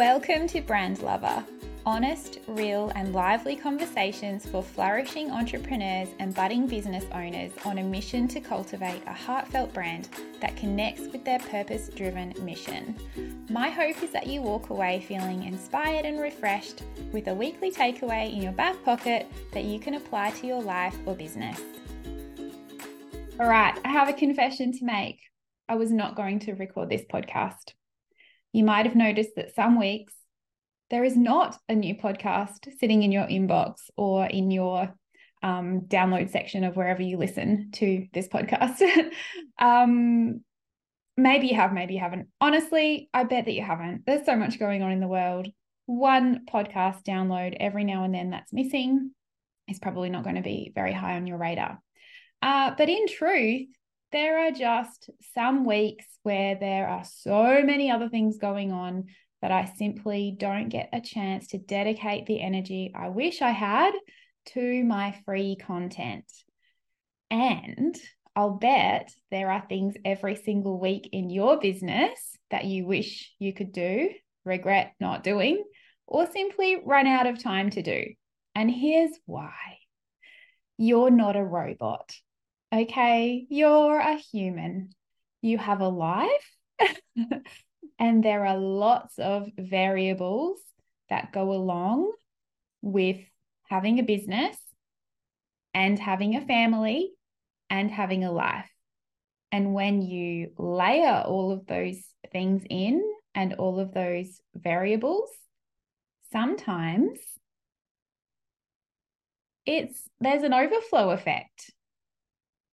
Welcome to Brand Lover, honest, real, and lively conversations for flourishing entrepreneurs and budding business owners on a mission to cultivate a heartfelt brand that connects with their purpose driven mission. My hope is that you walk away feeling inspired and refreshed with a weekly takeaway in your back pocket that you can apply to your life or business. All right, I have a confession to make. I was not going to record this podcast you might have noticed that some weeks there is not a new podcast sitting in your inbox or in your um, download section of wherever you listen to this podcast. um, maybe you have, maybe you haven't. Honestly, I bet that you haven't. There's so much going on in the world. One podcast download every now and then that's missing is probably not going to be very high on your radar. Uh, but in truth, there are just some weeks where there are so many other things going on that I simply don't get a chance to dedicate the energy I wish I had to my free content. And I'll bet there are things every single week in your business that you wish you could do, regret not doing, or simply run out of time to do. And here's why you're not a robot. Okay, you're a human. You have a life, and there are lots of variables that go along with having a business and having a family and having a life. And when you layer all of those things in and all of those variables, sometimes it's there's an overflow effect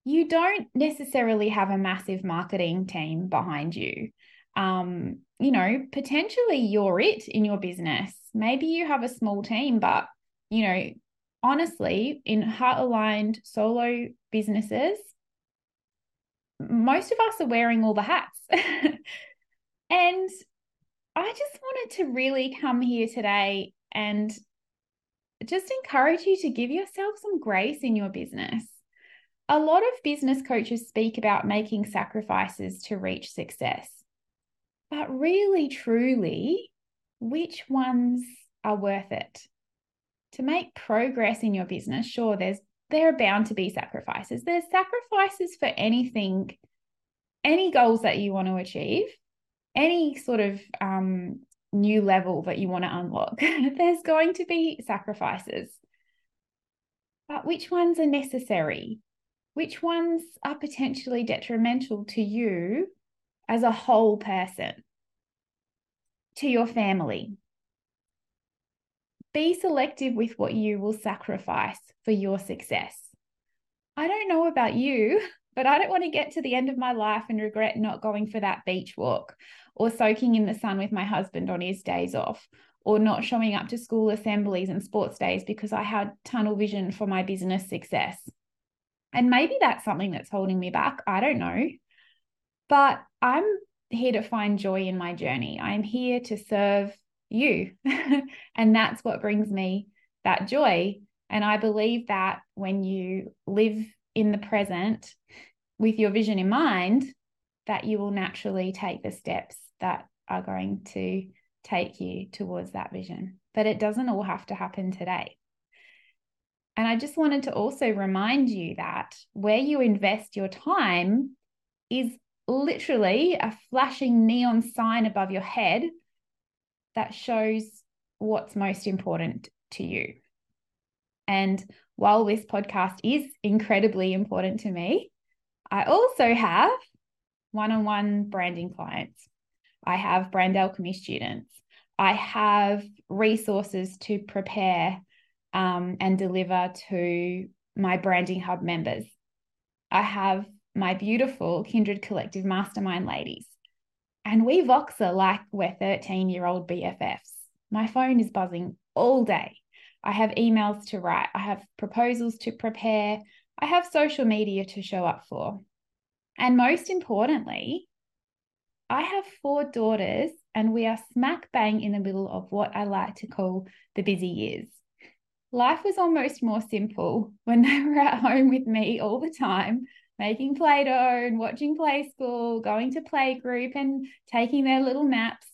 you don't necessarily have a massive marketing team behind you. Um, you know, potentially you're it in your business. Maybe you have a small team, but, you know, honestly, in heart aligned solo businesses, most of us are wearing all the hats. and I just wanted to really come here today and just encourage you to give yourself some grace in your business a lot of business coaches speak about making sacrifices to reach success. But really, truly, which ones are worth it? To make progress in your business, sure, there's there are bound to be sacrifices. There's sacrifices for anything, any goals that you want to achieve, any sort of um, new level that you want to unlock. there's going to be sacrifices. But which ones are necessary? Which ones are potentially detrimental to you as a whole person, to your family. Be selective with what you will sacrifice for your success. I don't know about you, but I don't want to get to the end of my life and regret not going for that beach walk or soaking in the sun with my husband on his days off or not showing up to school assemblies and sports days because I had tunnel vision for my business success. And maybe that's something that's holding me back. I don't know. But I'm here to find joy in my journey. I'm here to serve you. and that's what brings me that joy. And I believe that when you live in the present with your vision in mind, that you will naturally take the steps that are going to take you towards that vision. But it doesn't all have to happen today. And I just wanted to also remind you that where you invest your time is literally a flashing neon sign above your head that shows what's most important to you. And while this podcast is incredibly important to me, I also have one on one branding clients. I have brand alchemy students. I have resources to prepare um, and deliver to my Branding Hub members. I have my beautiful Kindred Collective Mastermind ladies, and we Voxer like we're 13 year old BFFs. My phone is buzzing all day. I have emails to write, I have proposals to prepare, I have social media to show up for. And most importantly, I have four daughters, and we are smack bang in the middle of what I like to call the busy years life was almost more simple when they were at home with me all the time, making Play Doh and watching Play School, going to play group and taking their little naps.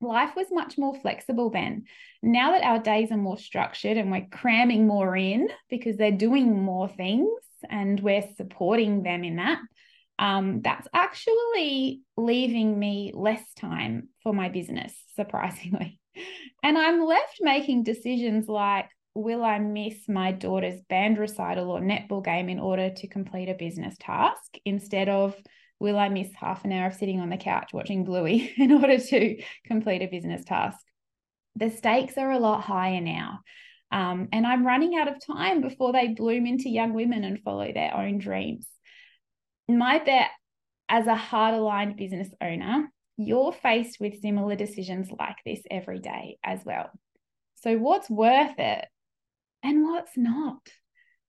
life was much more flexible then. Now that our days are more structured and we're cramming more in because they're doing more things and we're supporting them in that, um, that's actually leaving me less time for my business, surprisingly. And I'm left making decisions like, will I miss my daughter's band recital or netball game in order to complete a business task instead of will I miss half an hour of sitting on the couch watching Bluey in order to complete a business task? The stakes are a lot higher now. Um, and I'm running out of time before they bloom into young women and follow their own dreams. My bet as a hard aligned business owner, you're faced with similar decisions like this every day as well. So, what's worth it and what's not?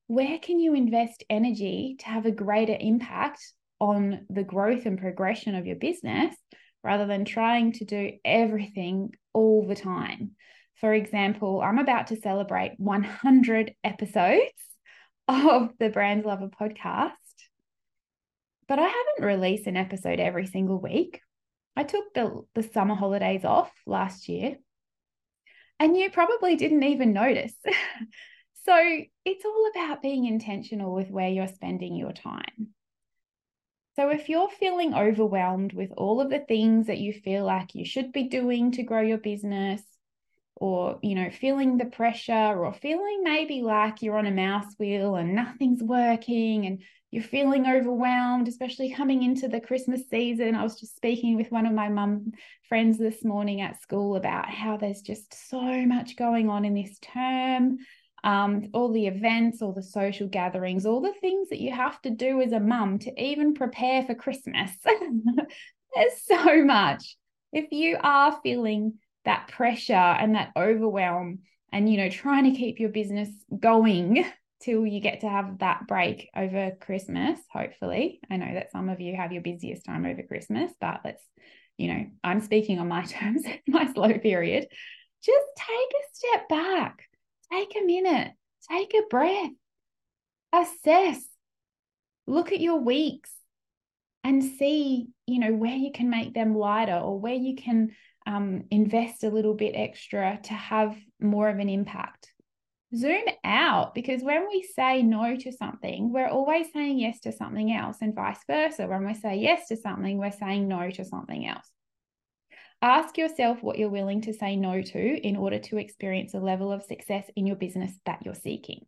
Where can you invest energy to have a greater impact on the growth and progression of your business rather than trying to do everything all the time? For example, I'm about to celebrate 100 episodes of the Brands Lover podcast, but I haven't released an episode every single week. I took the, the summer holidays off last year and you probably didn't even notice. so it's all about being intentional with where you're spending your time. So if you're feeling overwhelmed with all of the things that you feel like you should be doing to grow your business, or you know feeling the pressure or feeling maybe like you're on a mouse wheel and nothing's working and you're feeling overwhelmed especially coming into the christmas season i was just speaking with one of my mum friends this morning at school about how there's just so much going on in this term um, all the events, all the social gatherings, all the things that you have to do as a mum to even prepare for Christmas. There's so much. If you are feeling that pressure and that overwhelm and you know trying to keep your business going till you get to have that break over christmas hopefully. I know that some of you have your busiest time over christmas but let's you know i'm speaking on my terms my slow period. Just take a step back. Take a minute. Take a breath. Assess. Look at your weeks and see you know where you can make them lighter or where you can um, invest a little bit extra to have more of an impact. Zoom out because when we say no to something, we're always saying yes to something else, and vice versa. When we say yes to something, we're saying no to something else. Ask yourself what you're willing to say no to in order to experience a level of success in your business that you're seeking.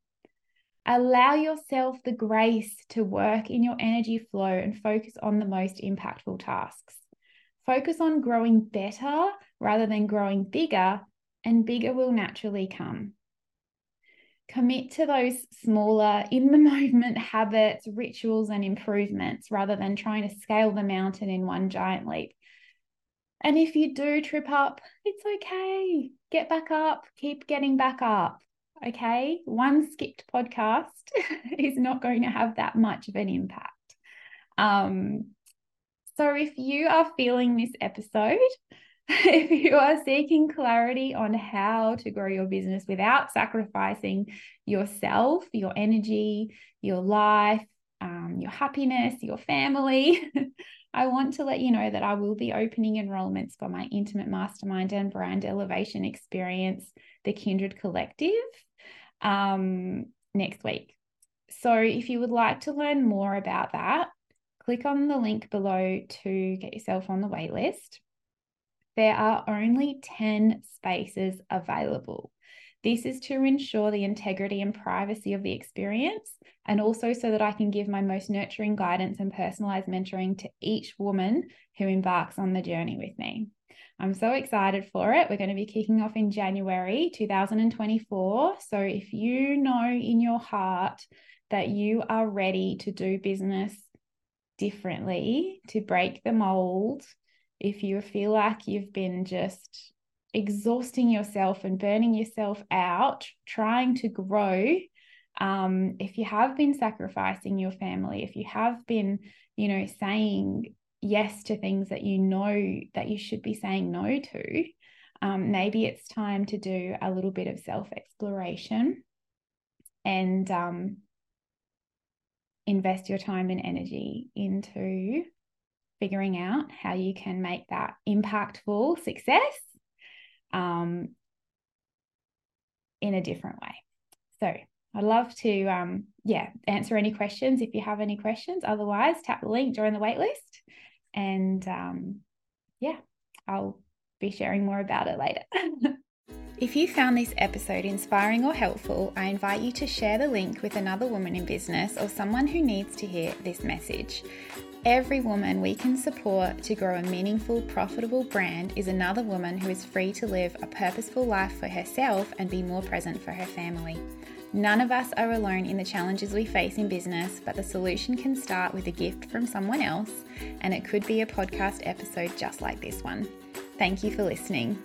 Allow yourself the grace to work in your energy flow and focus on the most impactful tasks. Focus on growing better rather than growing bigger, and bigger will naturally come. Commit to those smaller, in the moment habits, rituals, and improvements rather than trying to scale the mountain in one giant leap. And if you do trip up, it's okay. Get back up, keep getting back up. Okay. One skipped podcast is not going to have that much of an impact. Um, so, if you are feeling this episode, if you are seeking clarity on how to grow your business without sacrificing yourself, your energy, your life, um, your happiness, your family, I want to let you know that I will be opening enrollments for my intimate mastermind and brand elevation experience, the Kindred Collective, um, next week. So, if you would like to learn more about that, click on the link below to get yourself on the waitlist. There are only 10 spaces available. This is to ensure the integrity and privacy of the experience, and also so that I can give my most nurturing guidance and personalized mentoring to each woman who embarks on the journey with me. I'm so excited for it. We're going to be kicking off in January 2024. So, if you know in your heart that you are ready to do business differently to break the mold if you feel like you've been just exhausting yourself and burning yourself out trying to grow. Um, if you have been sacrificing your family if you have been you know saying yes to things that you know that you should be saying no to um, maybe it's time to do a little bit of self exploration and um, invest your time and energy into figuring out how you can make that impactful success um, in a different way. So I'd love to, um, yeah, answer any questions if you have any questions. Otherwise, tap the link, join the waitlist, and um, yeah, I'll be sharing more about it later. if you found this episode inspiring or helpful, I invite you to share the link with another woman in business or someone who needs to hear this message. Every woman we can support to grow a meaningful, profitable brand is another woman who is free to live a purposeful life for herself and be more present for her family. None of us are alone in the challenges we face in business, but the solution can start with a gift from someone else, and it could be a podcast episode just like this one. Thank you for listening.